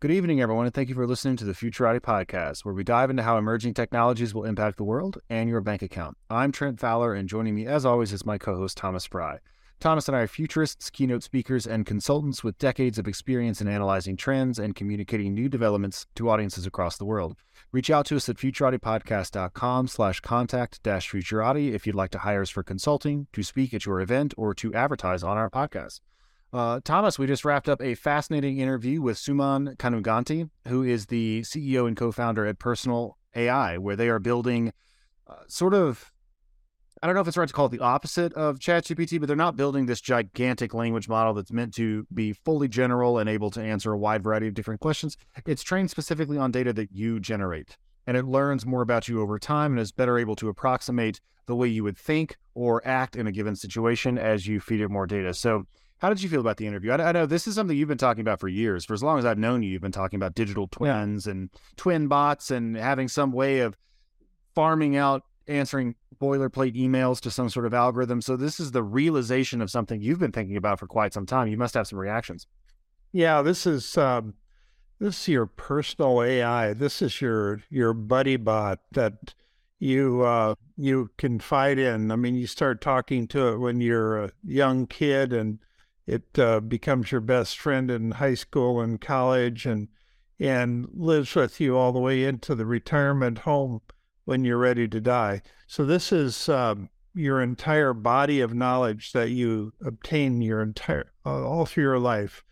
Good evening, everyone, and thank you for listening to the Futurati podcast, where we dive into how emerging technologies will impact the world and your bank account. I'm Trent Fowler, and joining me, as always, is my co host, Thomas Fry. Thomas and I are futurists, keynote speakers, and consultants with decades of experience in analyzing trends and communicating new developments to audiences across the world. Reach out to us at futuratipodcast.com slash contact dash futurati if you'd like to hire us for consulting, to speak at your event, or to advertise on our podcast. Uh, Thomas, we just wrapped up a fascinating interview with Suman Kanuganti, who is the CEO and co-founder at Personal AI, where they are building uh, sort of I don't know if it's right to call it the opposite of ChatGPT, but they're not building this gigantic language model that's meant to be fully general and able to answer a wide variety of different questions. It's trained specifically on data that you generate, and it learns more about you over time and is better able to approximate the way you would think or act in a given situation as you feed it more data. So how did you feel about the interview? I, I, know this is something you've been talking about for years. For as long as I've known you, you've been talking about digital twins yeah. and twin bots and having some way of farming out answering boilerplate emails to some sort of algorithm. So this is the realization of something you've been thinking about for quite some time. You must have some reactions. Yeah, this is um, this is your personal AI. This is your your buddy bot that you uh, you confide in. I mean, you start talking to it when you're a young kid and it uh, becomes your best friend in high school and college and and lives with you all the way into the retirement home when you're ready to die. So this is um, your entire body of knowledge that you obtain your entire uh, all through your life,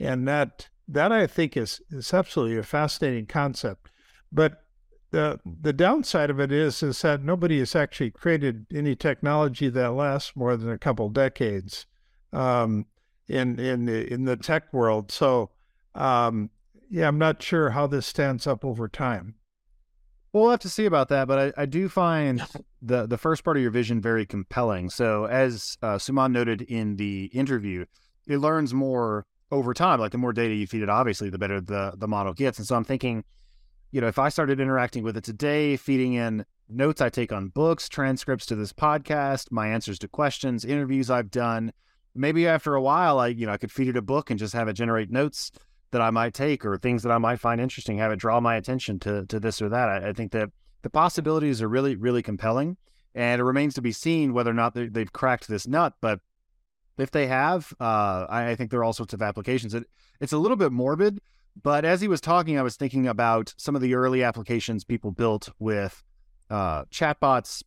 and that that I think is is absolutely a fascinating concept. But the the downside of it is is that nobody has actually created any technology that lasts more than a couple decades. Um, in in the, in the tech world. So, um, yeah, I'm not sure how this stands up over time. Well, we'll have to see about that, but I, I do find the the first part of your vision very compelling. So, as uh, Suman noted in the interview, it learns more over time. Like the more data you feed it, obviously, the better the the model gets. And so, I'm thinking, you know, if I started interacting with it today, feeding in notes I take on books, transcripts to this podcast, my answers to questions, interviews I've done, maybe after a while, I you know I could feed it a book and just have it generate notes that I might take or things that I might find interesting. Have it draw my attention to to this or that. I, I think that the possibilities are really really compelling, and it remains to be seen whether or not they, have cracked this nut. But if they have, uh, I, I, think there are all sorts of applications. It, it's a little bit morbid, but as he was talking, I was thinking about some of the early applications people built with uh, chatbots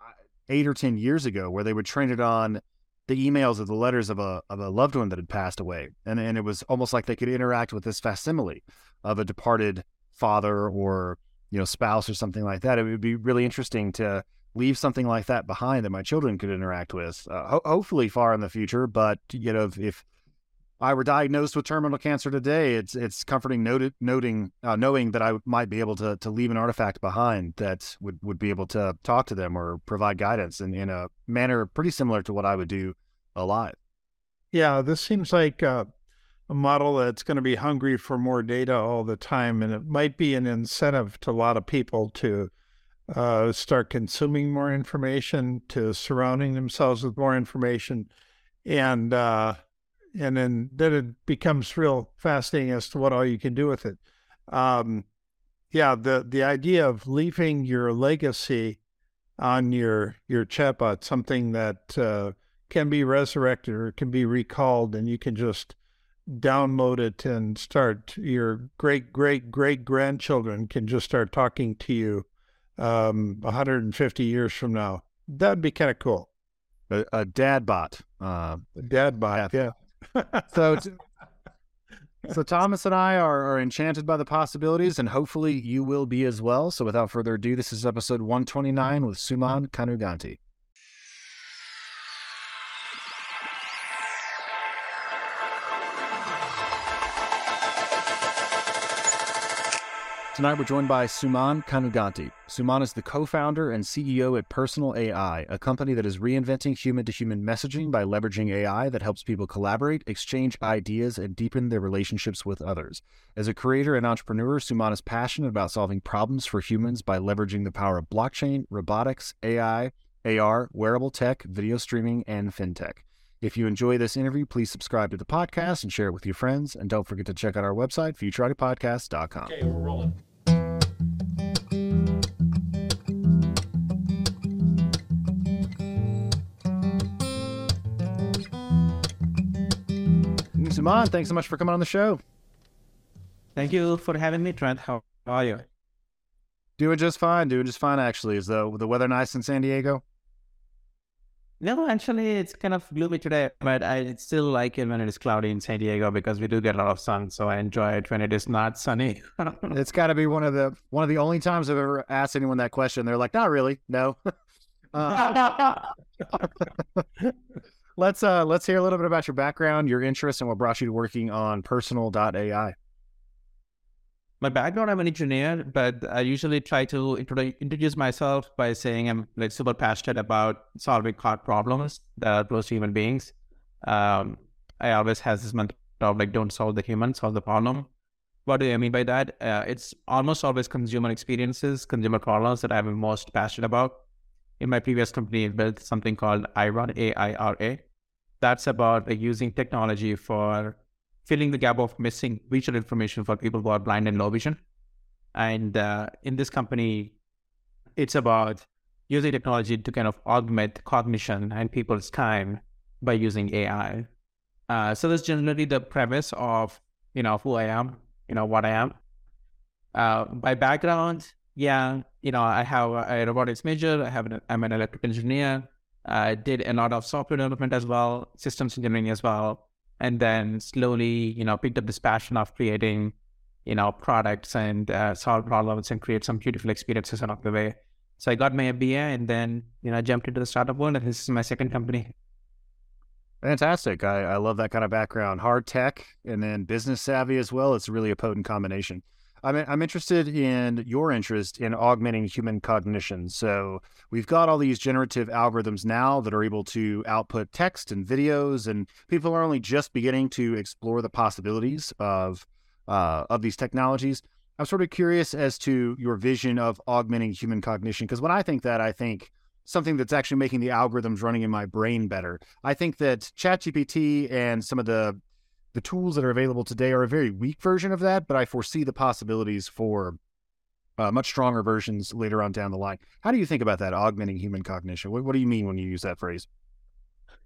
uh, eight or ten years ago, where they would train it on the emails or the letters of a of a loved one that had passed away, and and it was almost like they could interact with this facsimile of a departed father or you know spouse or something like that. It would be really interesting to leave something like that behind that my children could interact with, uh, ho- hopefully far in the future. But you know, if, if I were diagnosed with terminal cancer today, it's it's comforting noted, noting uh, knowing that I might be able to to leave an artifact behind that would, would be able to talk to them or provide guidance in, in a manner pretty similar to what I would do alive. Yeah, this seems like a, a model that's going to be hungry for more data all the time, and it might be an incentive to a lot of people to uh, start consuming more information, to surrounding themselves with more information, and uh, and then then it becomes real fascinating as to what all you can do with it. Um, yeah, the the idea of leaving your legacy on your your chatbot, something that uh, can be resurrected or can be recalled, and you can just download it and start. Your great great great grandchildren can just start talking to you um, 150 years from now. That'd be kind of cool. A, a dad bot. Uh, a dad bot. Yeah so, so Thomas and I are, are enchanted by the possibilities, and hopefully you will be as well. So, without further ado, this is episode 129 with Suman Kanuganti. Tonight we're joined by Suman Kanuganti. Suman is the co-founder and CEO at Personal AI, a company that is reinventing human-to-human messaging by leveraging AI that helps people collaborate, exchange ideas, and deepen their relationships with others. As a creator and entrepreneur, Suman is passionate about solving problems for humans by leveraging the power of blockchain, robotics, AI, AR, wearable tech, video streaming, and fintech. If you enjoy this interview, please subscribe to the podcast and share it with your friends. And don't forget to check out our website, futuratipodcast.com. Okay, we're rolling. Suman, thanks so much for coming on the show. Thank you for having me, Trent. How are you? Doing just fine. Doing just fine, actually. Is the the weather nice in San Diego? No, actually, it's kind of gloomy today, but I still like it when it is cloudy in San Diego because we do get a lot of sun. So I enjoy it when it is not sunny. it's got to be one of the one of the only times I've ever asked anyone that question. They're like, "Not really, no." uh, let's uh let's hear a little bit about your background, your interest, and what brought you to working on Personal.ai. My background, I'm an engineer, but I usually try to introduce myself by saying I'm like super passionate about solving hard problems that are close to human beings. Um, I always has this mentality of like, don't solve the human, solve the problem. What do I mean by that? Uh, it's almost always consumer experiences, consumer problems that I'm most passionate about. In my previous company, I built something called Aira, A-I-R-A. That's about using technology for filling the gap of missing visual information for people who are blind and low vision. And uh, in this company, it's about using technology to kind of augment cognition and people's time by using AI. Uh, so that's generally the premise of you know who I am, you know what I am. Uh, by background, yeah, you know I have a robotics major. I have an, I'm an electrical engineer. I did a lot of software development as well, systems engineering as well and then slowly, you know, picked up this passion of creating, you know, products and uh, solve problems and create some beautiful experiences along the way. So I got my MBA and then, you know, I jumped into the startup world and this is my second company. Fantastic. I, I love that kind of background. Hard tech and then business savvy as well. It's really a potent combination. I'm, I'm interested in your interest in augmenting human cognition. So we've got all these generative algorithms now that are able to output text and videos, and people are only just beginning to explore the possibilities of uh, of these technologies. I'm sort of curious as to your vision of augmenting human cognition because when I think that, I think something that's actually making the algorithms running in my brain better. I think that ChatGPT and some of the the tools that are available today are a very weak version of that, but I foresee the possibilities for uh, much stronger versions later on down the line. How do you think about that, augmenting human cognition? What, what do you mean when you use that phrase?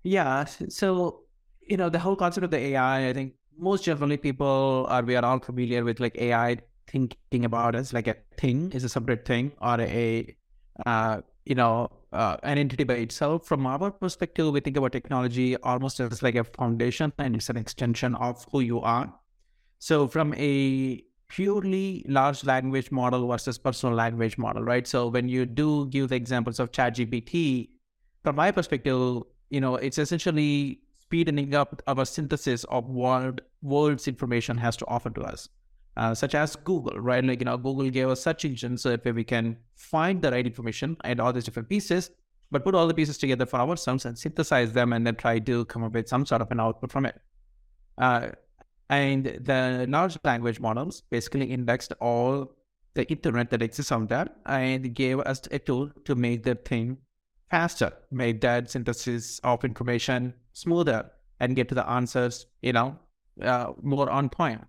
Yeah. So, you know, the whole concept of the AI, I think most generally people are, we are all familiar with like AI thinking about as like a thing is a separate thing or a, uh, you know, uh, an entity by itself. From our perspective, we think about technology almost as like a foundation and it's an extension of who you are. So, from a purely large language model versus personal language model, right? So, when you do give the examples of ChatGPT, from my perspective, you know, it's essentially speeding up our synthesis of what world's information has to offer to us uh, such as Google, right? Like, you know, Google gave us search engine so that we can find the right information and all these different pieces, but put all the pieces together for ourselves and synthesize them and then try to come up with some sort of an output from it. Uh, and the large language models basically indexed all the internet that exists on that and gave us a tool to make the thing faster, make that synthesis of information smoother and get to the answers, you know, uh, more on point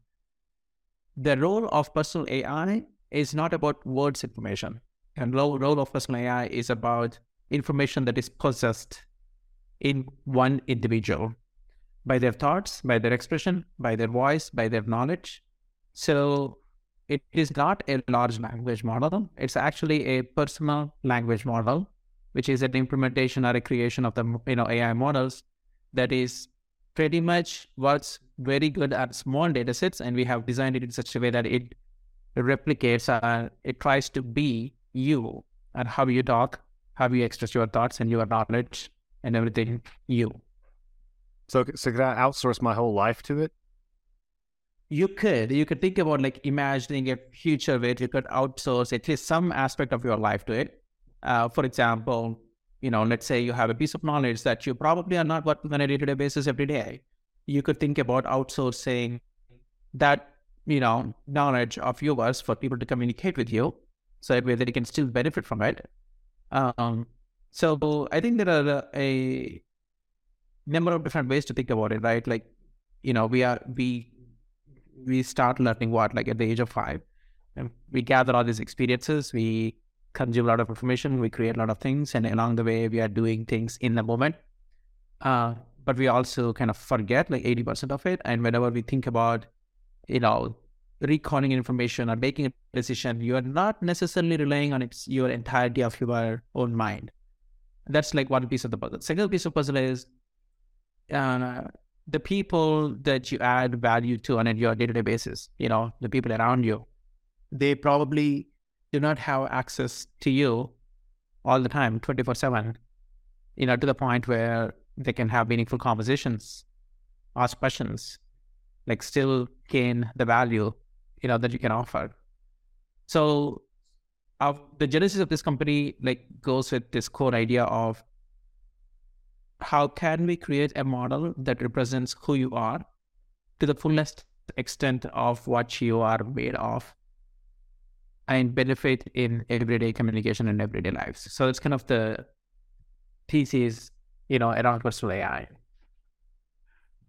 the role of personal AI is not about words information. And role, role of personal AI is about information that is possessed in one individual by their thoughts, by their expression, by their voice, by their knowledge. So it is not a large language model. It's actually a personal language model, which is an implementation or a creation of the you know AI models that is pretty much works very good at small data sets, and we have designed it in such a way that it replicates and it tries to be you and how you talk, how you express your thoughts and your knowledge and everything you. So, so could I outsource my whole life to it? You could. You could think about like imagining a future where you could outsource at least some aspect of your life to it. Uh, for example, you know, let's say you have a piece of knowledge that you probably are not working on a day-to-day basis every day. You could think about outsourcing that, you know, knowledge of yours for people to communicate with you, so that way they can still benefit from it. Um, so I think there are a number of different ways to think about it, right? Like, you know, we are we we start learning what like at the age of five, and we gather all these experiences. We consume a lot of information. We create a lot of things, and along the way, we are doing things in the moment. Uh, but we also kind of forget like eighty percent of it. And whenever we think about, you know, recalling information or making a decision, you are not necessarily relying on its your entirety of your own mind. That's like one piece of the puzzle. Second piece of puzzle is uh, the people that you add value to on your day-to-day basis. You know, the people around you, they probably do not have access to you all the time, twenty four seven. You know, to the point where they can have meaningful conversations, ask questions, like still gain the value you know that you can offer. So, uh, the genesis of this company like goes with this core idea of how can we create a model that represents who you are to the fullest extent of what you are made of and benefit in everyday communication and everyday lives. So it's kind of the thesis, you know, around personal AI.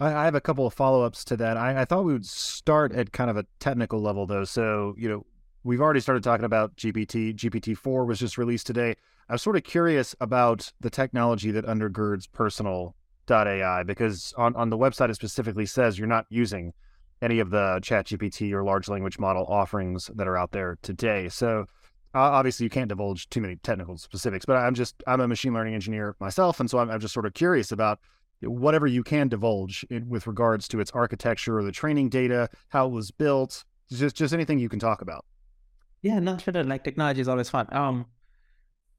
I, have a couple of follow ups to that. I, I thought we would start at kind of a technical level, though. So, you know, we've already started talking about GPT. GPT 4 was just released today. I was sort of curious about the technology that undergirds personal.ai because on, on the website it specifically says you're not using any of the ChatGPT or large language model offerings that are out there today. So obviously you can't divulge too many technical specifics, but I'm just I'm a machine learning engineer myself, and so I'm, I'm just sort of curious about whatever you can divulge in, with regards to its architecture or the training data, how it was built, just just anything you can talk about. Yeah, not sure. Like technology is always fun. Um,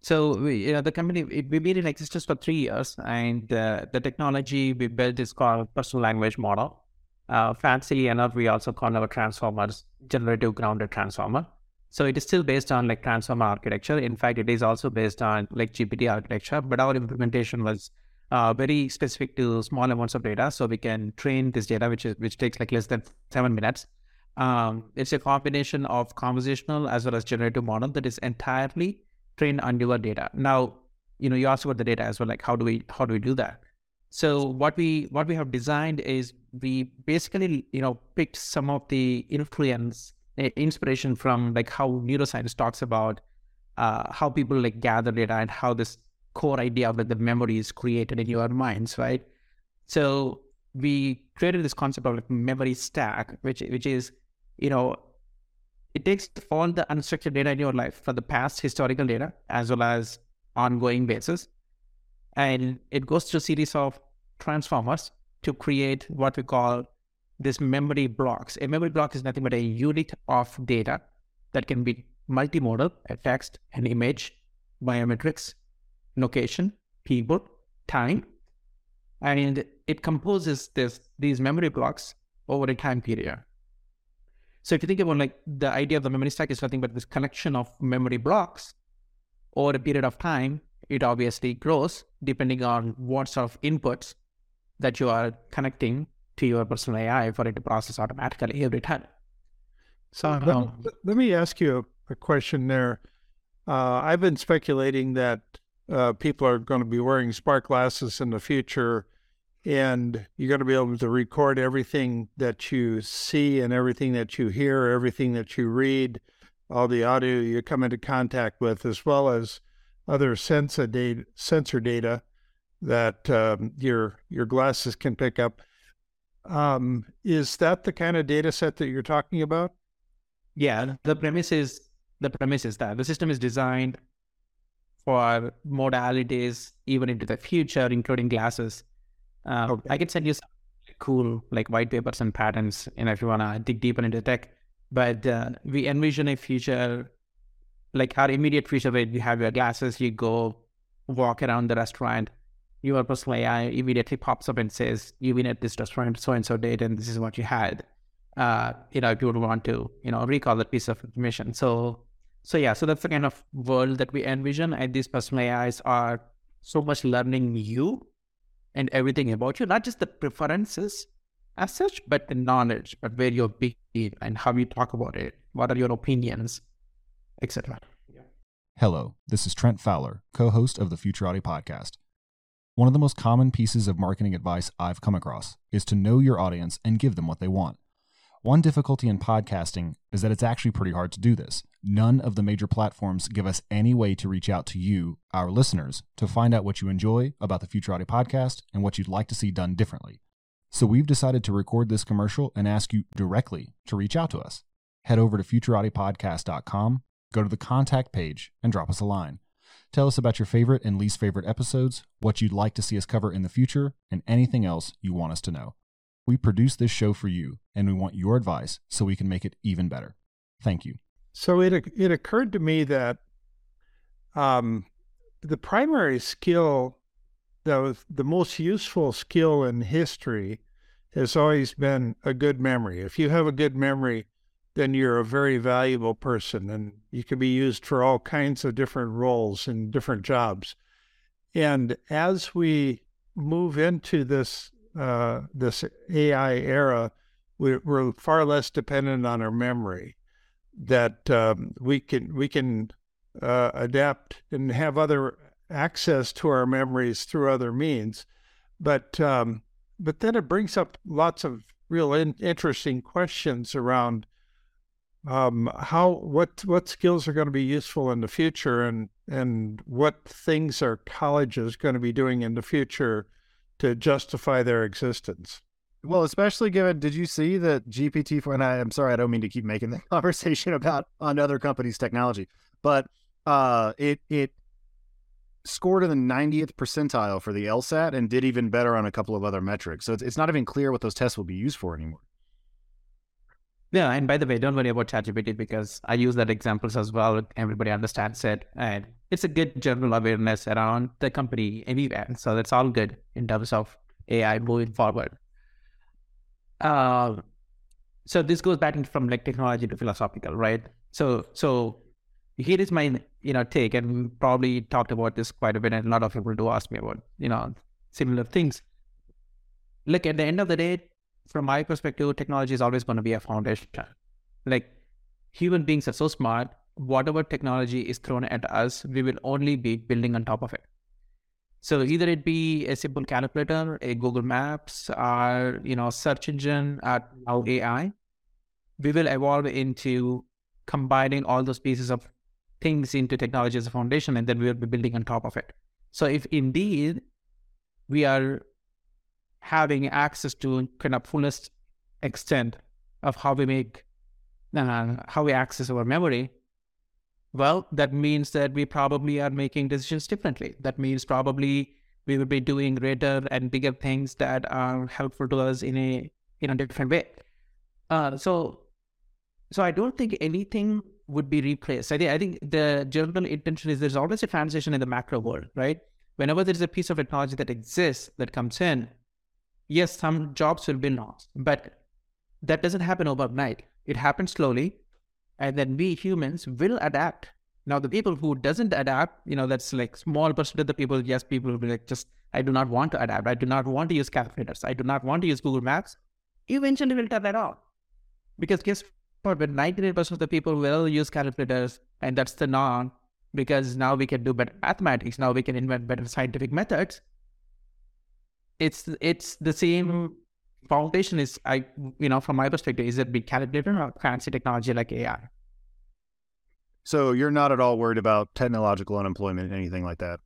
so we, you know, the company it, we been in existence for three years, and uh, the technology we built is called personal language model. Uh, fancy enough, we also call our transformers generative grounded transformer. So it is still based on like transformer architecture. In fact, it is also based on like GPT architecture, but our implementation was uh, very specific to small amounts of data. So we can train this data, which is which takes like less than seven minutes. Um, it's a combination of conversational as well as generative model that is entirely trained on your data. Now, you know, you asked about the data as well. Like, how do we how do we do that? So what we what we have designed is we basically you know picked some of the influence inspiration from like how neuroscience talks about uh, how people like gather data and how this core idea of like the memory is created in your minds, right? So we created this concept of like memory stack, which which is, you know, it takes all the unstructured data in your life from the past historical data as well as ongoing basis, and it goes through a series of transformers to create what we call this memory blocks. A memory block is nothing but a unit of data that can be multimodal, a text, an image, biometrics, location, people, time, and it composes this these memory blocks over a time period. So if you think about like the idea of the memory stack is nothing but this collection of memory blocks over a period of time, it obviously grows depending on what sort of inputs that you are connecting to your personal AI for it to process automatically every time. So um, let, let, me ask you a, a question there. Uh, I've been speculating that uh, people are going to be wearing smart glasses in the future, and you're going to be able to record everything that you see and everything that you hear, everything that you read, all the audio you come into contact with, as well as other sensor data, sensor data that um, your your glasses can pick up. Um, is that the kind of data set that you're talking about? Yeah, the premise is the premise is that the system is designed for modalities even into the future, including glasses. Uh, okay. I can send you some cool like white papers and patents, you know, if you want to dig deeper into tech. But uh, we envision a future, like our immediate future, where you have your glasses, you go walk around the restaurant, your personal AI immediately pops up and says, "You've been at this restaurant so and so date, and this is what you had." Uh, you know, if you would want to, you know, recall that piece of information. So so yeah, so that's the kind of world that we envision. And these personal AIs are so much learning you and everything about you, not just the preferences as such, but the knowledge, but where you're being and how you talk about it. What are your opinions, etc. Hello, this is Trent Fowler, co-host of the Futurati podcast. One of the most common pieces of marketing advice I've come across is to know your audience and give them what they want. One difficulty in podcasting is that it's actually pretty hard to do this. None of the major platforms give us any way to reach out to you, our listeners, to find out what you enjoy about the Futurati podcast and what you'd like to see done differently. So we've decided to record this commercial and ask you directly to reach out to us. Head over to futuratipodcast.com, go to the contact page, and drop us a line. Tell us about your favorite and least favorite episodes, what you'd like to see us cover in the future, and anything else you want us to know. We produce this show for you, and we want your advice so we can make it even better. Thank you. So it it occurred to me that um, the primary skill was the most useful skill in history has always been a good memory. If you have a good memory, then you're a very valuable person and you can be used for all kinds of different roles and different jobs. And as we move into this uh, this AI era, we're, we're, far less dependent on our memory. That um, we can we can uh, adapt and have other access to our memories through other means, but um, but then it brings up lots of real in- interesting questions around um, how what what skills are going to be useful in the future, and and what things are colleges going to be doing in the future to justify their existence. Well, especially given, did you see that GPT four? And I, am sorry, I don't mean to keep making the conversation about on other companies' technology, but uh, it it scored in the 90th percentile for the LSAT and did even better on a couple of other metrics. So it's, it's not even clear what those tests will be used for anymore. Yeah, and by the way, don't worry about ChatGPT because I use that examples as well. Everybody understands it, and it's a good general awareness around the company anywhere. So that's all good in terms of AI moving forward. Uh, so this goes back from like technology to philosophical, right? So so here is my you know take, and probably talked about this quite a bit, and a lot of people do ask me about you know similar things. Look, at the end of the day, from my perspective, technology is always going to be a foundation. Like human beings are so smart, whatever technology is thrown at us, we will only be building on top of it. So either it be a simple calculator, a Google Maps, or you know search engine, or now AI, we will evolve into combining all those pieces of things into technology as a foundation, and then we will be building on top of it. So if indeed we are having access to kind of fullest extent of how we make uh, how we access our memory well that means that we probably are making decisions differently. That means probably we will be doing greater and bigger things that are helpful to us in a in a different way. Uh, so so i don't think anything would be replaced. I think i think the general intention is there's always a transition in the macro world right? Whenever there's a piece of technology that exists that comes in yes, some jobs will be lost, but that doesn't happen overnight. It happens slowly, and then we humans will adapt. Now, the people who doesn't adapt, you know, that's like small percentage of the people. Yes, people will be like, just I do not want to adapt. I do not want to use calculators. I do not want to use Google Maps. Eventually, will turn that off because guess what? Ninety-nine percent of the people will use calculators, and that's the norm, because now we can do better mathematics. Now we can invent better scientific methods it's it's the same foundation is I you know from my perspective is it be calibrated or fancy technology like AI. So you're not at all worried about technological unemployment, anything like that.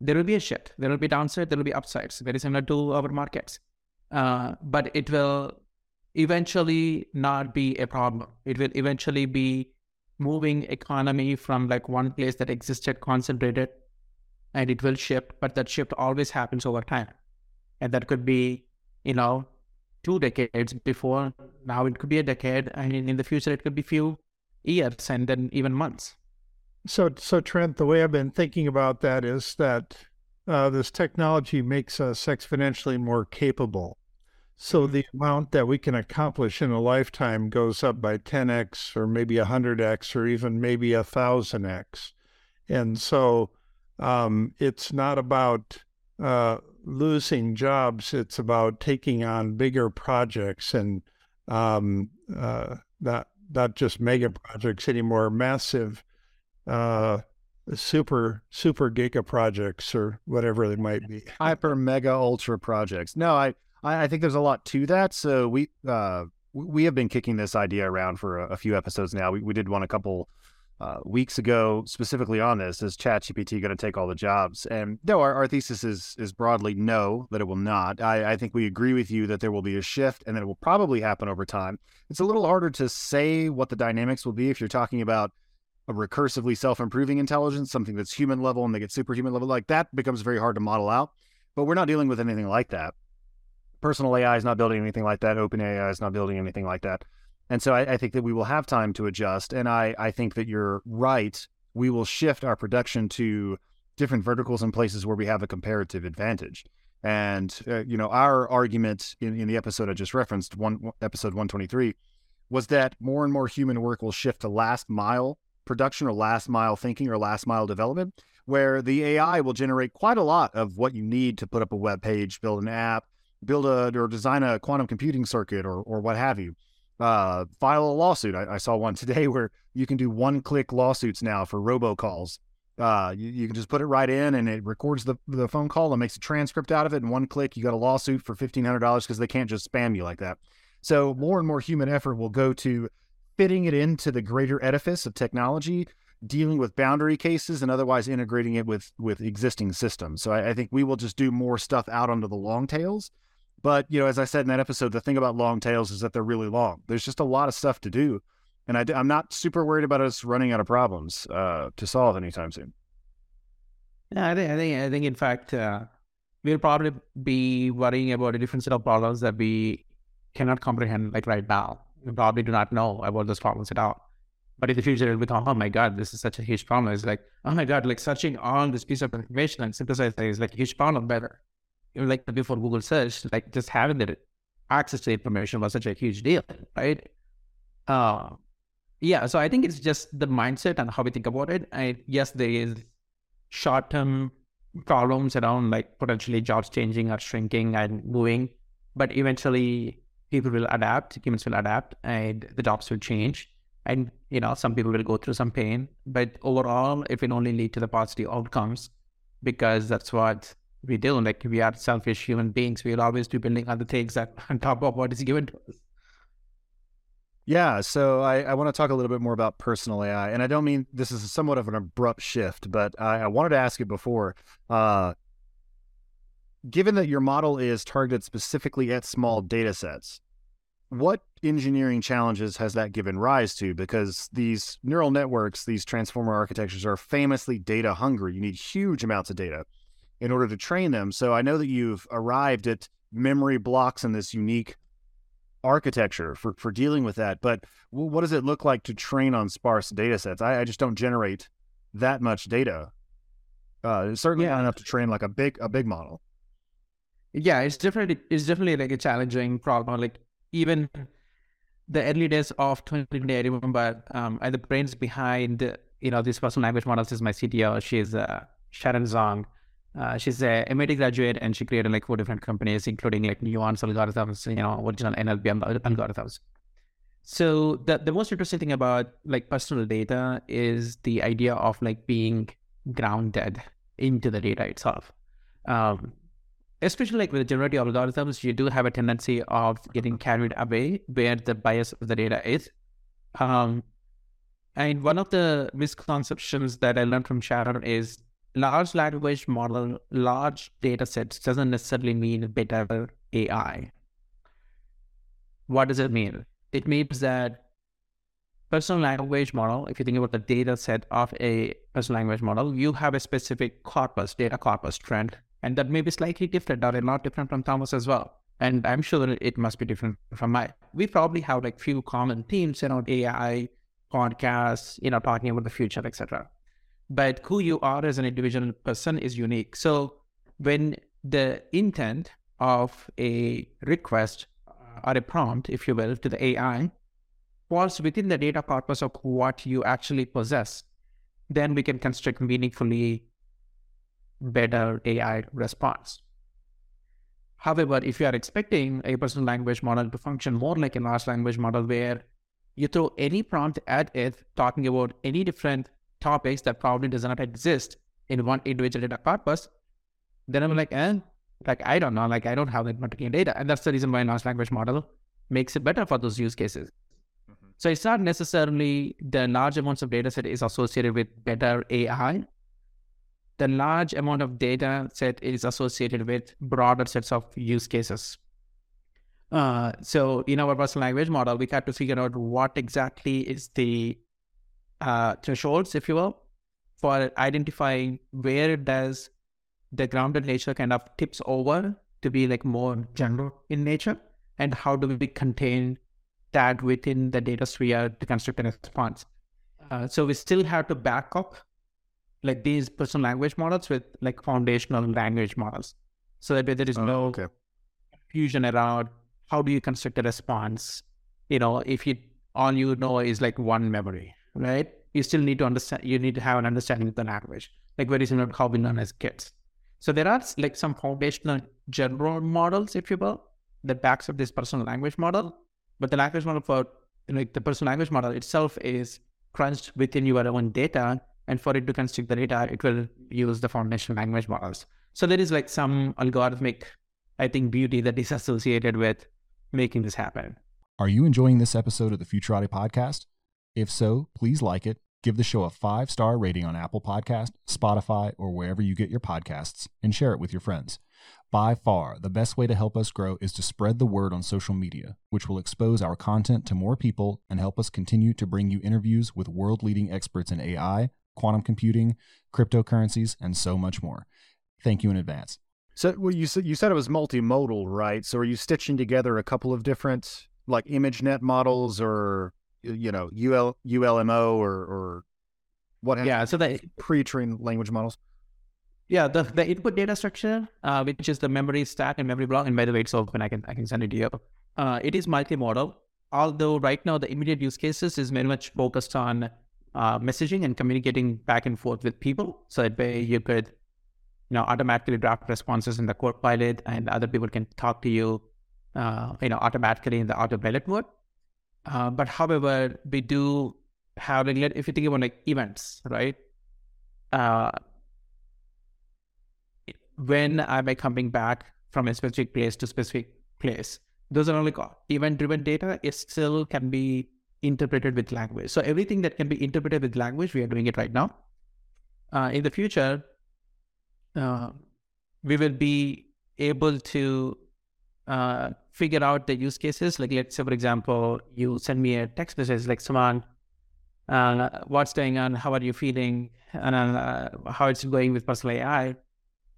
There will be a shift. There will be downside. There will be upsides. Very similar to our markets, uh, but it will eventually not be a problem. It will eventually be moving economy from like one place that existed concentrated and it will shift, but that shift always happens over time. And that could be, you know, two decades before, now it could be a decade, and in the future it could be few years and then even months. So, so Trent, the way I've been thinking about that is that uh, this technology makes us exponentially more capable. So mm-hmm. the amount that we can accomplish in a lifetime goes up by 10x or maybe 100x or even maybe 1000x. And so um, it's not about uh, losing jobs. It's about taking on bigger projects and um, uh, not not just mega projects anymore. Massive uh, super super giga projects or whatever they might be. Hyper mega ultra projects. No, I I think there's a lot to that. So we uh we have been kicking this idea around for a, a few episodes now. We we did one a couple uh, weeks ago specifically on this. Is ChatGPT going to take all the jobs? And no, our, our thesis is is broadly no, that it will not. I, I think we agree with you that there will be a shift and that it will probably happen over time. It's a little harder to say what the dynamics will be if you're talking about a recursively self-improving intelligence, something that's human level and they get superhuman level, like that becomes very hard to model out. But we're not dealing with anything like that. Personal AI is not building anything like that. OpenAI is not building anything like that. And so I, I, think that we will have time to adjust. And I, I think that you're right. We will shift our production to different verticals and places where we have a comparative advantage. And, uh, you know, our argument in, in the episode I just referenced, one episode 123, was that more and more human work will shift to last mile production or last mile thinking or last mile development, where the AI will generate quite a lot of what you need to put up a web page, build an app, build a or design a quantum computing circuit or or what have you. Uh, file a lawsuit. I, I, saw one today where you can do one click lawsuits now for robocalls. Uh, you, you, can just put it right in and it records the, the phone call and makes a transcript out of it. In one click, you got a lawsuit for $1,500 because they can't just spam you like that. So more and more human effort will go to fitting it into the greater edifice of technology, dealing with boundary cases, and otherwise integrating it with with existing systems. So I, I think we will just do more stuff out onto the long tails. But you know, as I said in that episode, the thing about long tails is that they're really long. There's just a lot of stuff to do, and I, am not super worried about us running out of problems uh, to solve anytime soon. Yeah, I think I think I think in fact uh, we'll probably be worrying about a different set of problems that we cannot comprehend like right now we probably do not know about those problems at all. But in the future, it'll become, oh my God, this is such a huge problem. It's like, oh my God, like searching on this piece of information and synthesizing is like a huge problem better. Like before Google search, like just having the access to information was such a huge deal, right? Uh, yeah, so I think it's just the mindset and how we think about it. And yes, there is short-term problems around like potentially jobs changing or shrinking and moving, but eventually people will adapt, humans will adapt, and the jobs will change. And you know, some people will go through some pain, but overall, it will only lead to the positive outcomes because that's what we do. Like we are selfish human beings. We'll always be building other things that on top of what is given to us. Yeah, so I, I want to talk a little bit more about personal AI, and I don't mean this is somewhat of an abrupt shift, but I, I wanted to ask you before. Uh, given that your model is targeted specifically at small data sets, what engineering challenges has that given rise to? Because these neural networks, these transformer architectures are famously data hungry. You need huge amounts of data in order to train them. So I know that you've arrived at memory blocks in this unique architecture for, for dealing with that. But what does it look like to train on sparse data sets? I, I just don't generate that much data. Uh, certainly yeah. not enough to train like a big a big model yeah it's definitely it's definitely like a challenging problem like even the early days of 2020 i remember um the brains behind you know this personal language models is my cto she's uh, sharon zhang uh, she's a MIT graduate and she created like four different companies, including like nuance algorithms, you know, original NLP algorithms. So the the most interesting thing about like personal data is the idea of like being grounded into the data itself. Um, especially like with generative algorithms, you do have a tendency of getting carried away where the bias of the data is. Um, and one of the misconceptions that I learned from Sharon is large language model, large data sets doesn't necessarily mean better AI. What does it mean? It means that personal language model, if you think about the data set of a personal language model, you have a specific corpus, data corpus Trent and that may be slightly different or not different from Thomas as well. And I'm sure it must be different from my. We probably have like few common themes around AI, podcasts, you know, talking about the future, etc. But who you are as an individual person is unique. So when the intent of a request uh, or a prompt, if you will, to the AI falls within the data corpus of what you actually possess, then we can construct meaningfully better AI response. However, if you are expecting a personal language model to function more like a large language model where you throw any prompt at it talking about any different topics that probably does not exist in one individual data corpus, then I'm like, eh, like I don't know, like I don't have that much data, and that's the reason why large language model makes it better for those use cases. Mm-hmm. So it's not necessarily the large amounts of data set is associated with better AI. The large amount of data set is associated with broader sets of use cases. Uh, so in our personal language model, we had to figure out what exactly is the uh, thresholds, if you will, for identifying where does the grounded nature kind of tips over to be like more general in nature, and how do we contain that within the data sphere to construct a response. Uh, so we still have to back up like these personal language models with like foundational language models, so that there is oh, no okay. confusion around how do you construct a response? You know, if you all you know is like one memory, right? You still need to understand. You need to have an understanding of the language, like very similar to how we learn as kids. So there are like some foundational general models, if you will, that backs up this personal language model. But the language model for like the personal language model itself is crunched within your own data, and for it to construct the data, it will use the foundational language models. So there is like some algorithmic, I think, beauty that is associated with making this happen. Are you enjoying this episode of the Futurati podcast? If so, please like it, give the show a five star rating on Apple Podcast, Spotify, or wherever you get your podcasts, and share it with your friends. By far, the best way to help us grow is to spread the word on social media, which will expose our content to more people and help us continue to bring you interviews with world leading experts in AI, quantum computing, cryptocurrencies, and so much more. Thank you in advance. So well, you said you said it was multimodal, right? So are you stitching together a couple of different like ImageNet models or you know UL ULMO or or what? Yeah, so the pre-trained language models. Yeah, the the input data structure, uh, which is the memory stack and memory block, and by the way, it's open. I can I can send it to you. Uh, it is multimodal. Although right now the immediate use cases is very much focused on uh, messaging and communicating back and forth with people. So that way you could you know, automatically draft responses in the Copilot, and other people can talk to you, uh, you know, automatically in the autopilot mode. Uh, but however, we do have regular, if you think about like events, right? Uh, when am I coming back from a specific place to specific place? Those are only event-driven data. It still can be interpreted with language. So everything that can be interpreted with language, we are doing it right now. Uh, in the future, uh, we will be able to uh, figure out the use cases. Like, let's say, for example, you send me a text message like, Suman, uh, what's going on? How are you feeling? And uh, how it's going with personal AI?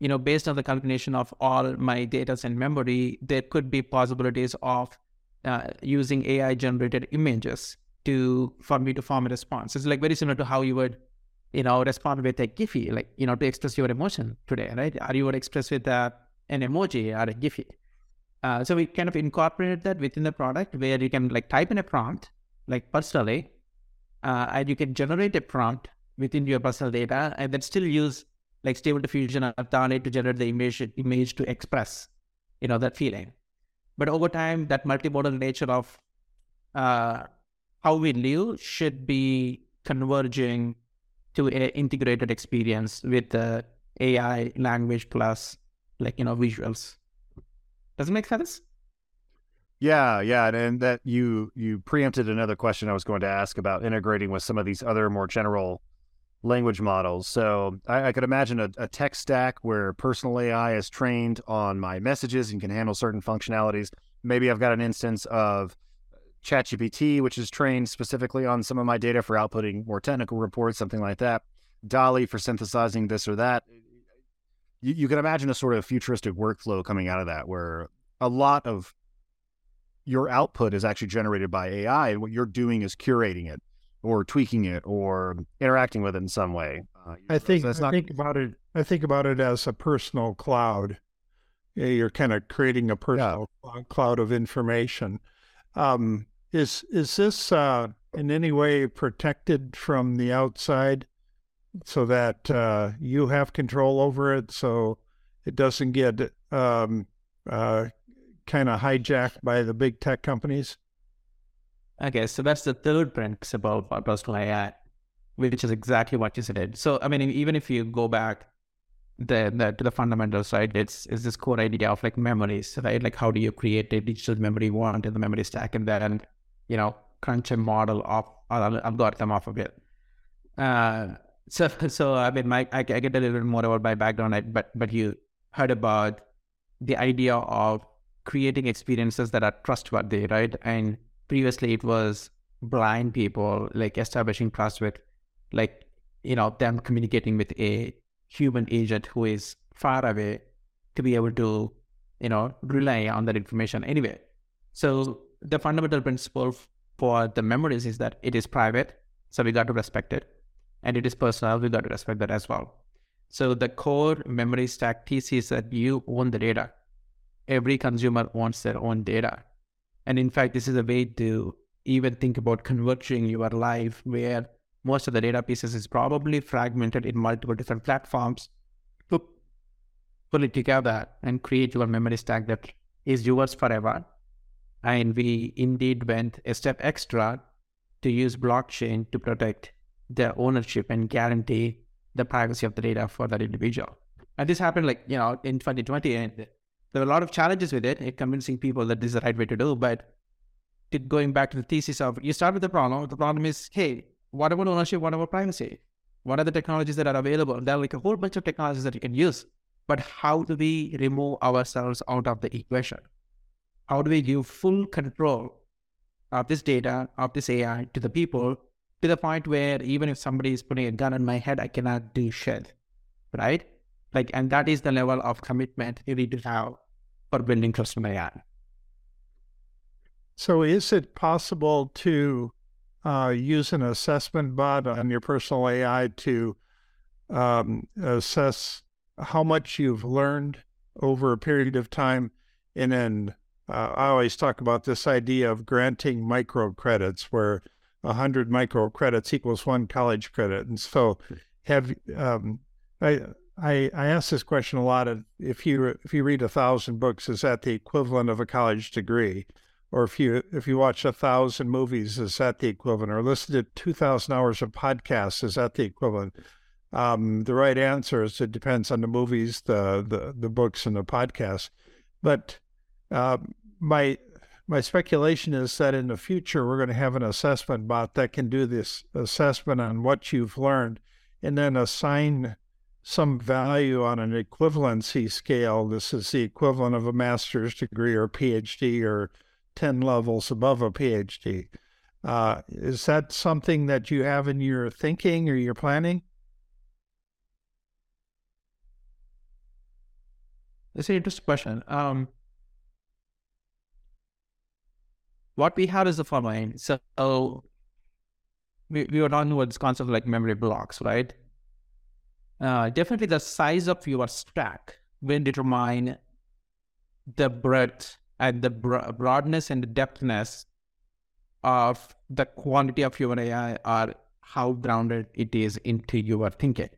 You know, based on the combination of all my data and memory, there could be possibilities of uh, using AI generated images to for me to form a response. It's like very similar to how you would you know, respond with a Giphy, like, you know, to express your emotion today, right? Or you would express with uh, an emoji or a Giphy. Uh, so we kind of incorporated that within the product where you can like type in a prompt, like personally, uh, and you can generate a prompt within your personal data and then still use like stable diffusion or DALL-E to generate the image, image to express, you know, that feeling. But over time, that multimodal nature of uh, how we live should be converging to an integrated experience with the AI language plus like you know visuals. Does it make sense? Yeah, yeah, and that you you preempted another question I was going to ask about integrating with some of these other more general language models. So I, I could imagine a, a tech stack where personal AI is trained on my messages and can handle certain functionalities. Maybe I've got an instance of ChatGPT, which is trained specifically on some of my data for outputting more technical reports, something like that. DALL-E for synthesizing this or that. You, you can imagine a sort of futuristic workflow coming out of that where a lot of your output is actually generated by AI, and what you're doing is curating it or tweaking it or interacting with it in some way. Uh, I think I not... think about it. I think about it as a personal cloud. You're kind of creating a personal yeah. cloud of information. Um, is is this uh, in any way protected from the outside, so that uh, you have control over it, so it doesn't get um, uh, kind of hijacked by the big tech companies? Okay, so that's the third principle for personal AI. which is exactly what you said. So, I mean, even if you go back the, the to the fundamentals, right? It's is this core idea of like memories, right? Like how do you create a digital memory one in the memory stack, and then you know crunch a model of or algorithm off of it. Uh, so, so I mean, my I, I get a little bit more about my background, but but you heard about the idea of creating experiences that are trustworthy, right? And previously it was blind people like establishing trust with like you know them communicating with a human agent who is far away to be able to you know rely on that information anyway so the fundamental principle for the memories is that it is private so we got to respect it and it is personal we got to respect that as well. So the core memory stack thesis that you own the data. Every consumer wants their own data. And in fact this is a way to even think about converging your life where most of the data pieces is probably fragmented in multiple different platforms to pull it together and create your memory stack that is yours forever. And we indeed went a step extra to use blockchain to protect their ownership and guarantee the privacy of the data for that individual. And this happened like, you know, in 2020 and there were a lot of challenges with it, convincing people that this is the right way to do. But going back to the thesis of you start with the problem. The problem is, hey, what about ownership? What about privacy? What are the technologies that are available? There are like a whole bunch of technologies that you can use. But how do we remove ourselves out of the equation? How do we give full control of this data, of this AI to the people to the point where even if somebody is putting a gun on my head, I cannot do shit. Right? Like, and that is the level of commitment you need to have for building custom AI. So, is it possible to uh, use an assessment bot on your personal AI to um, assess how much you've learned over a period of time. And then uh, I always talk about this idea of granting microcredits, where 100 microcredits equals one college credit. And so, have um, I, I, I ask this question a lot of if you if you read a thousand books, is that the equivalent of a college degree? or if you if you watch a thousand movies, is that the equivalent? Or listen to two thousand hours of podcasts, is that the equivalent? Um, the right answer is it depends on the movies, the the, the books, and the podcasts. But uh, my my speculation is that in the future we're going to have an assessment bot that can do this assessment on what you've learned, and then assign some value on an equivalency scale. This is the equivalent of a master's degree or PhD or 10 levels above a PhD. Uh, is that something that you have in your thinking or your planning? That's an interesting question. Um, what we have is the following. So we, we were talking about this concept of like memory blocks, right? Uh, definitely the size of your stack will determine the breadth and the bro- broadness and the depthness of the quantity of your AI or how grounded it is into your thinking.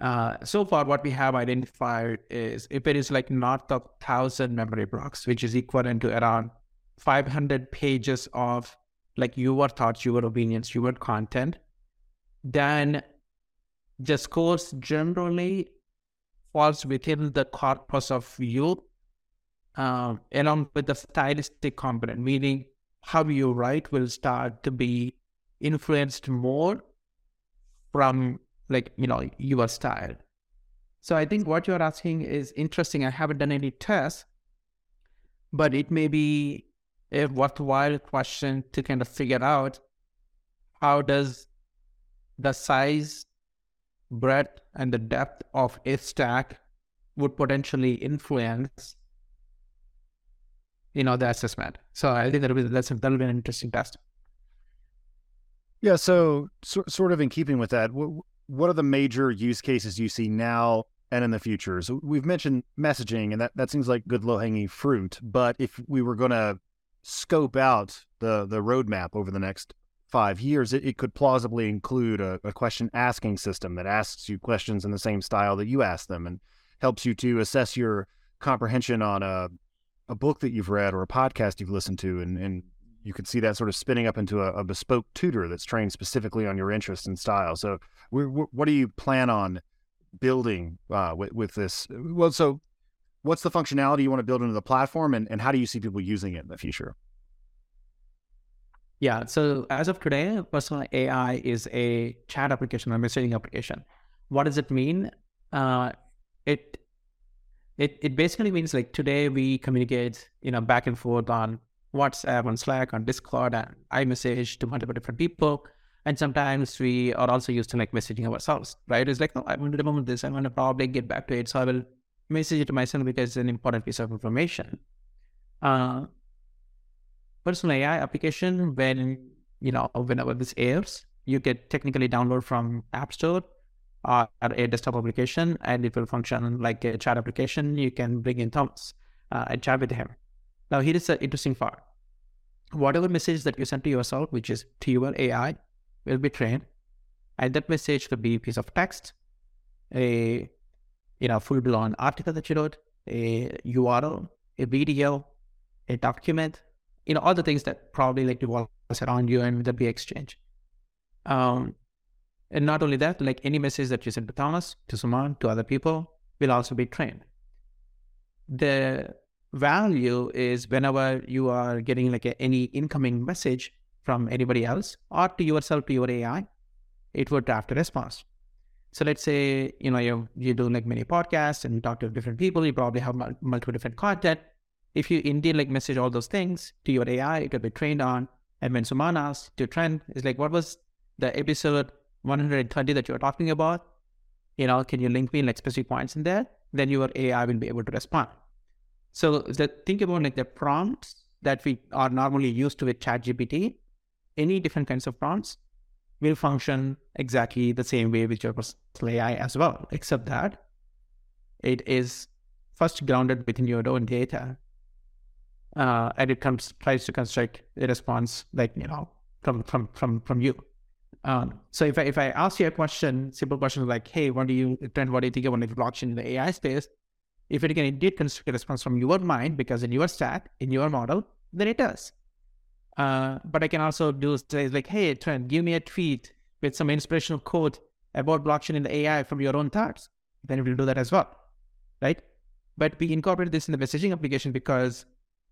Uh, so far, what we have identified is if it is like north of 1,000 memory blocks, which is equivalent to around 500 pages of like your thoughts, your opinions, your content, then the scores generally falls within the corpus of you uh, along with the stylistic component, meaning how you write will start to be influenced more from like you know your style. So I think what you're asking is interesting. I haven't done any tests, but it may be a worthwhile question to kind of figure out how does the size, breadth, and the depth of a stack would potentially influence you know the assessment. So I think that'll be that's that'll be an interesting test. Yeah. So, so sort of in keeping with that, what, what are the major use cases you see now and in the future? So we've mentioned messaging, and that that seems like good low hanging fruit. But if we were going to scope out the the roadmap over the next five years, it, it could plausibly include a, a question asking system that asks you questions in the same style that you ask them and helps you to assess your comprehension on a a book that you've read or a podcast you've listened to and, and you could see that sort of spinning up into a, a bespoke tutor that's trained specifically on your interests and style. So, we, what do you plan on building uh, with, with this? Well, so what's the functionality you want to build into the platform, and, and how do you see people using it in the future? Yeah. So as of today, personal AI is a chat application or messaging application. What does it mean? Uh, it it it basically means like today we communicate, you know, back and forth on WhatsApp, on Slack, on Discord, and iMessage to multiple different people. And sometimes we are also used to like messaging ourselves, right? It's like, oh, I want to remember this. I want to probably get back to it. So I will message it to myself because it's an important piece of information. Uh, personal AI application, when you know whenever this airs, you can technically download from App Store or a desktop application, and it will function like a chat application. You can bring in Thomas uh, and chat with him. Now, here is the interesting part. Whatever message that you send to yourself, which is to your AI, will be trained, and that message could be a piece of text, a you know full-blown article that you wrote, a URL, a video, a document, you know, all the things that probably like revolve around you and the be exchange. Um, and not only that, like any message that you send to Thomas, to Suman, to other people will also be trained. The value is whenever you are getting like a, any incoming message from anybody else or to yourself, to your AI, it would draft a response. So let's say, you know, you you do like many podcasts and you talk to different people, you probably have multiple different content if you indeed like message all those things to your AI, it will be trained on. And when Suman asks to Trent, is like, what was the episode 120 that you were talking about? You know, can you link me like specific points in there? Then your AI will be able to respond. So the, think about like the prompts that we are normally used to with ChatGPT. Any different kinds of prompts will function exactly the same way with your personal AI as well, except that it is first grounded within your own data uh, and it comes tries to construct a response like you know from from from from you. Um, so if I if I ask you a question, simple question like, "Hey, what do you Trent? What do you think about blockchain in the AI space?" If it can indeed construct a response from your mind, because in your stack, in your model, then it does. Uh, but I can also do say like, "Hey, Trent, give me a tweet with some inspirational quote about blockchain and AI from your own thoughts." Then it will do that as well, right? But we incorporate this in the messaging application because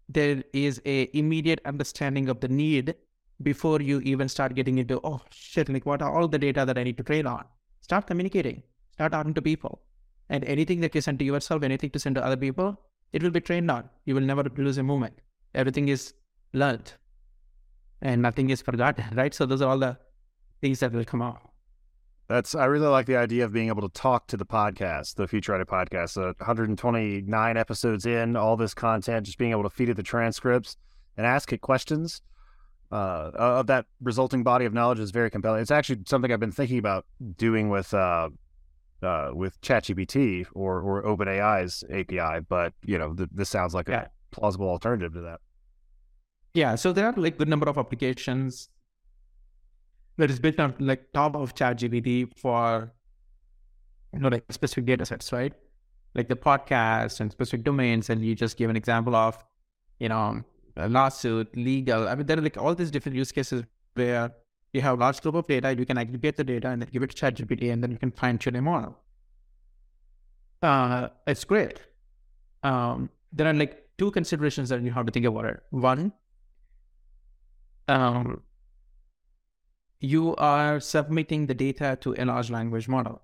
there is a immediate understanding of the need before you even start getting into oh shit like what are all the data that i need to train on? Start communicating. Start talking to people. And anything that you send to yourself anything to send to other people it will be trained on. You will never lose a moment. Everything is learned and nothing is forgotten right so those are all the things that will come out that's I really like the idea of being able to talk to the podcast, the Futurati podcast. So 129 episodes in, all this content, just being able to feed it the transcripts and ask it questions uh, of that resulting body of knowledge is very compelling. It's actually something I've been thinking about doing with uh, uh, with ChatGPT or or OpenAI's API, but you know th- this sounds like yeah. a plausible alternative to that. Yeah, so there are like good number of applications that is built on like top of ChatGPT for you know like specific data sets, right? Like the podcast and specific domains, and you just give an example of, you know, a lawsuit, legal. I mean, there are like all these different use cases where you have large group of data, you can aggregate the data and then give it to ChatGPT, and then you can fine tune a model. Uh, it's great. Um, there are like two considerations that you have to think about it. One, um, you are submitting the data to a large language model.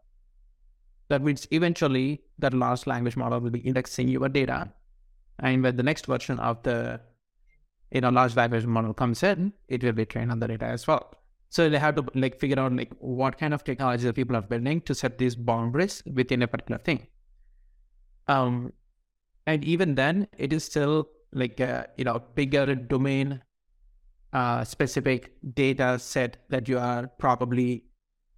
That means eventually that large language model will be indexing your data. And when the next version of the you know large language model comes in, it will be trained on the data as well. So they have to like figure out like what kind of technology that people are building to set these boundaries within a particular thing. Um, and even then, it is still like a you know bigger domain uh, specific data set that you are probably,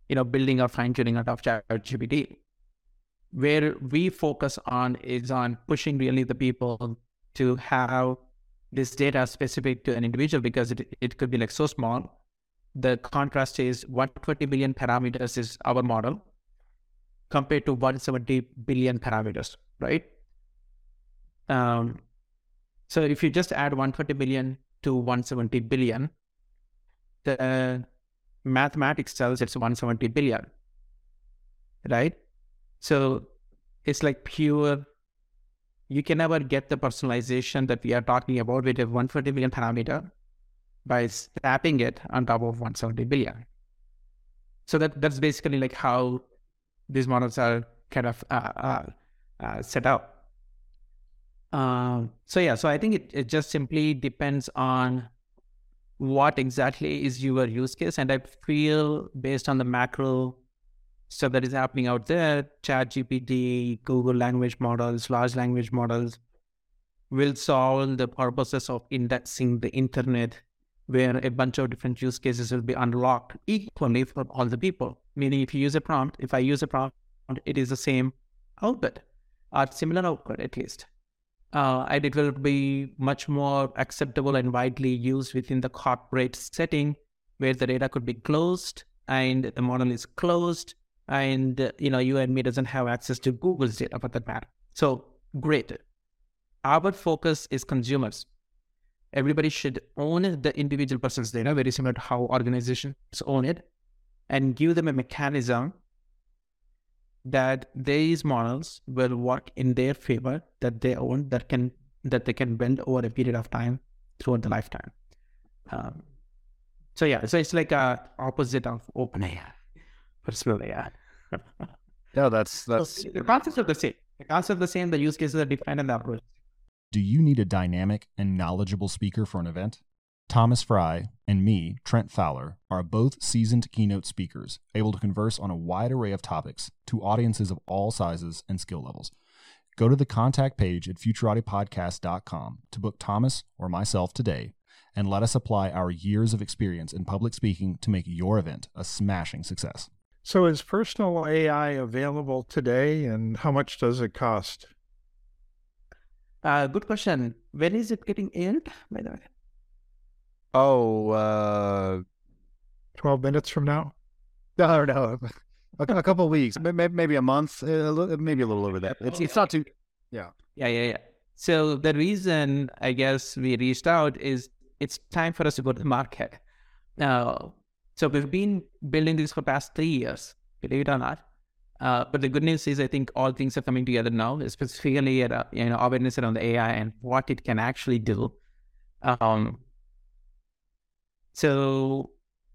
you know, building or fine tuning out of ChatGPT. Where we focus on is on pushing really the people to have this data specific to an individual because it, it could be like so small. The contrast is 120 billion parameters is our model compared to 170 billion parameters, right? Um, so if you just add 120 billion to to 170 billion, the mathematics tells it's 170 billion, right? So it's like pure. You can never get the personalization that we are talking about with a 140 billion parameter by snapping it on top of 170 billion. So that that's basically like how these models are kind of uh, uh, uh, set up. Um, so yeah, so I think it, it just simply depends on what exactly is your use case, and I feel based on the macro stuff that is happening out there, Chat GPT, Google language models, large language models will solve the purposes of indexing the internet where a bunch of different use cases will be unlocked equally for all the people. Meaning, if you use a prompt, if I use a prompt, it is the same output or similar output at least. Uh, and it will be much more acceptable and widely used within the corporate setting where the data could be closed and the model is closed and uh, you know you and me doesn't have access to google's data for that matter. So great. Our focus is consumers. Everybody should own the individual person's data, very similar to how organizations own it, and give them a mechanism that these models will work in their favor that they own that can that they can bend over a period of time throughout the lifetime. Um, so yeah, so it's like a opposite of OpenAI, personally. Yeah. no, that's that's so the concepts are the same. The concepts are the same. The use cases are different, and the approach. Do you need a dynamic and knowledgeable speaker for an event? Thomas Frey and me, Trent Fowler, are both seasoned keynote speakers, able to converse on a wide array of topics to audiences of all sizes and skill levels. Go to the contact page at futuratipodcast.com to book Thomas or myself today and let us apply our years of experience in public speaking to make your event a smashing success. So, is personal AI available today and how much does it cost? Uh, good question. When is it getting aired, by the way? Oh, uh, 12 minutes from now? No, no. A, a couple weeks, maybe a month, maybe a little over that. It's, it's not too, yeah. Yeah, yeah, yeah. So the reason I guess we reached out is it's time for us to go to the market. Now, so we've been building this for past three years, believe it or not. Uh, but the good news is, I think all things are coming together now, specifically at uh, you know awareness around the AI and what it can actually do. Um, so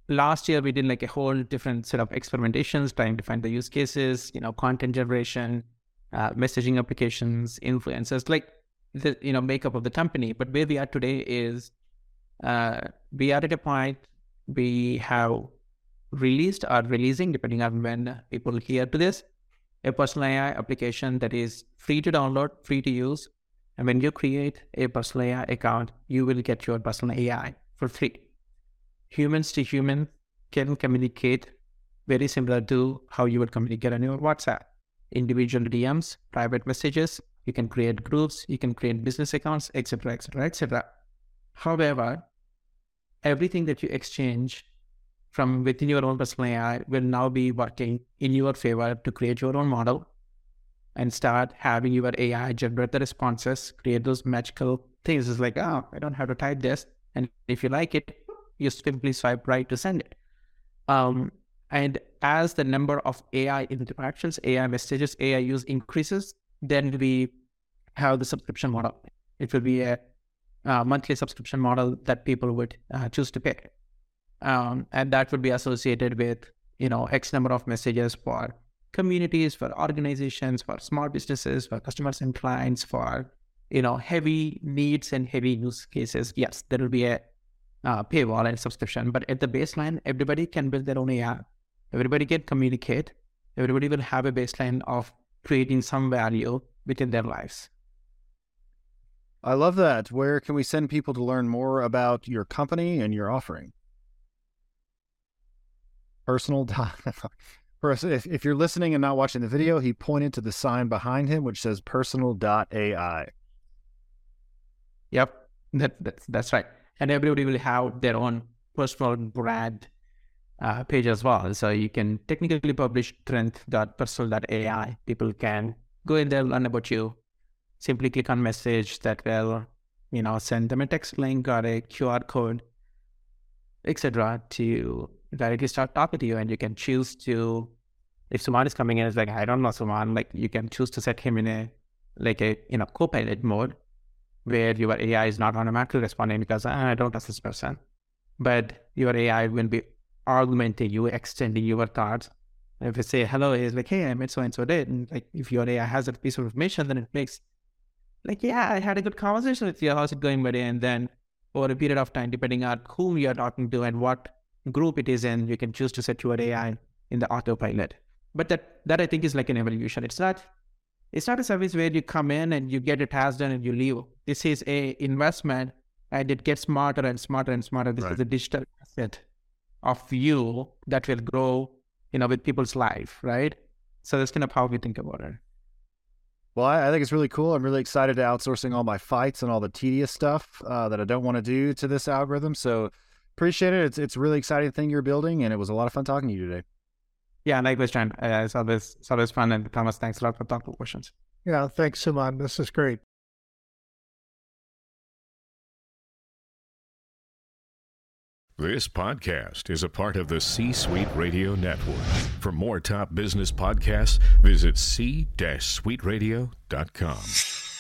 last year we did like a whole different set of experimentations, trying to find the use cases, you know, content generation, uh, messaging applications, influencers, like the you know makeup of the company. But where we are today is uh, we are at a point we have released or releasing, depending on when people hear to this, a personal AI application that is free to download, free to use. And when you create a personal AI account, you will get your personal AI for free. Humans to human can communicate very similar to how you would communicate on your WhatsApp. Individual DMs, private messages, you can create groups, you can create business accounts, etc., etc., etc. However, everything that you exchange from within your own personal AI will now be working in your favor to create your own model and start having your AI generate the responses, create those magical things. It's like, oh, I don't have to type this. And if you like it, you simply swipe right to send it. Um, and as the number of AI interactions, AI messages, AI use increases, then we have the subscription model. It will be a, a monthly subscription model that people would uh, choose to pay um, and that would be associated with you know x number of messages for communities for organizations for small businesses for customers and clients for you know heavy needs and heavy use cases yes there will be a uh, paywall and subscription but at the baseline everybody can build their own ai everybody can communicate everybody will have a baseline of creating some value within their lives i love that where can we send people to learn more about your company and your offering personal dot. if, if you're listening and not watching the video, he pointed to the sign behind him which says personal dot AI. Yep, that, that's that's right. And everybody will have their own personal brand uh, page as well. So you can technically publish trent.personal.ai. People can go in there, learn about you. Simply click on message that will you know, send them a text link or a QR code, etc., to directly start talking to you. And you can choose to, if Suman is coming in, it's like, I don't know Suman, like you can choose to set him in a, like a, you know, co-pilot mode where your AI is not automatically responding because ah, I don't trust this person. But your AI will be augmenting you, extending your thoughts. If you say hello, it's like, hey, I met so and so did. And like if your AI has a piece of information, then it makes like, yeah, I had a good conversation with you. How's it going, buddy? And then over a period of time, depending on whom you're talking to and what group it is in, you can choose to set your AI in the autopilot. But that that I think is like an evolution. It's not it's not a service where you come in and you get a task done and you leave. This is a investment and it gets smarter and smarter and smarter. This right. is a digital asset of you that will grow, you know, with people's life, right? So that's kind of how we think about it. Well, I, I think it's really cool. I'm really excited to outsourcing all my fights and all the tedious stuff uh, that I don't want to do to this algorithm. So appreciate it. It's it's a really exciting thing you're building, and it was a lot of fun talking to you today. Yeah, likewise, John. Uh, it's always it's always fun, and Thomas, thanks a lot for thoughtful questions. Yeah, thanks, Suman. This is great. This podcast is a part of the C Suite Radio Network. For more top business podcasts, visit c-suiteradio.com.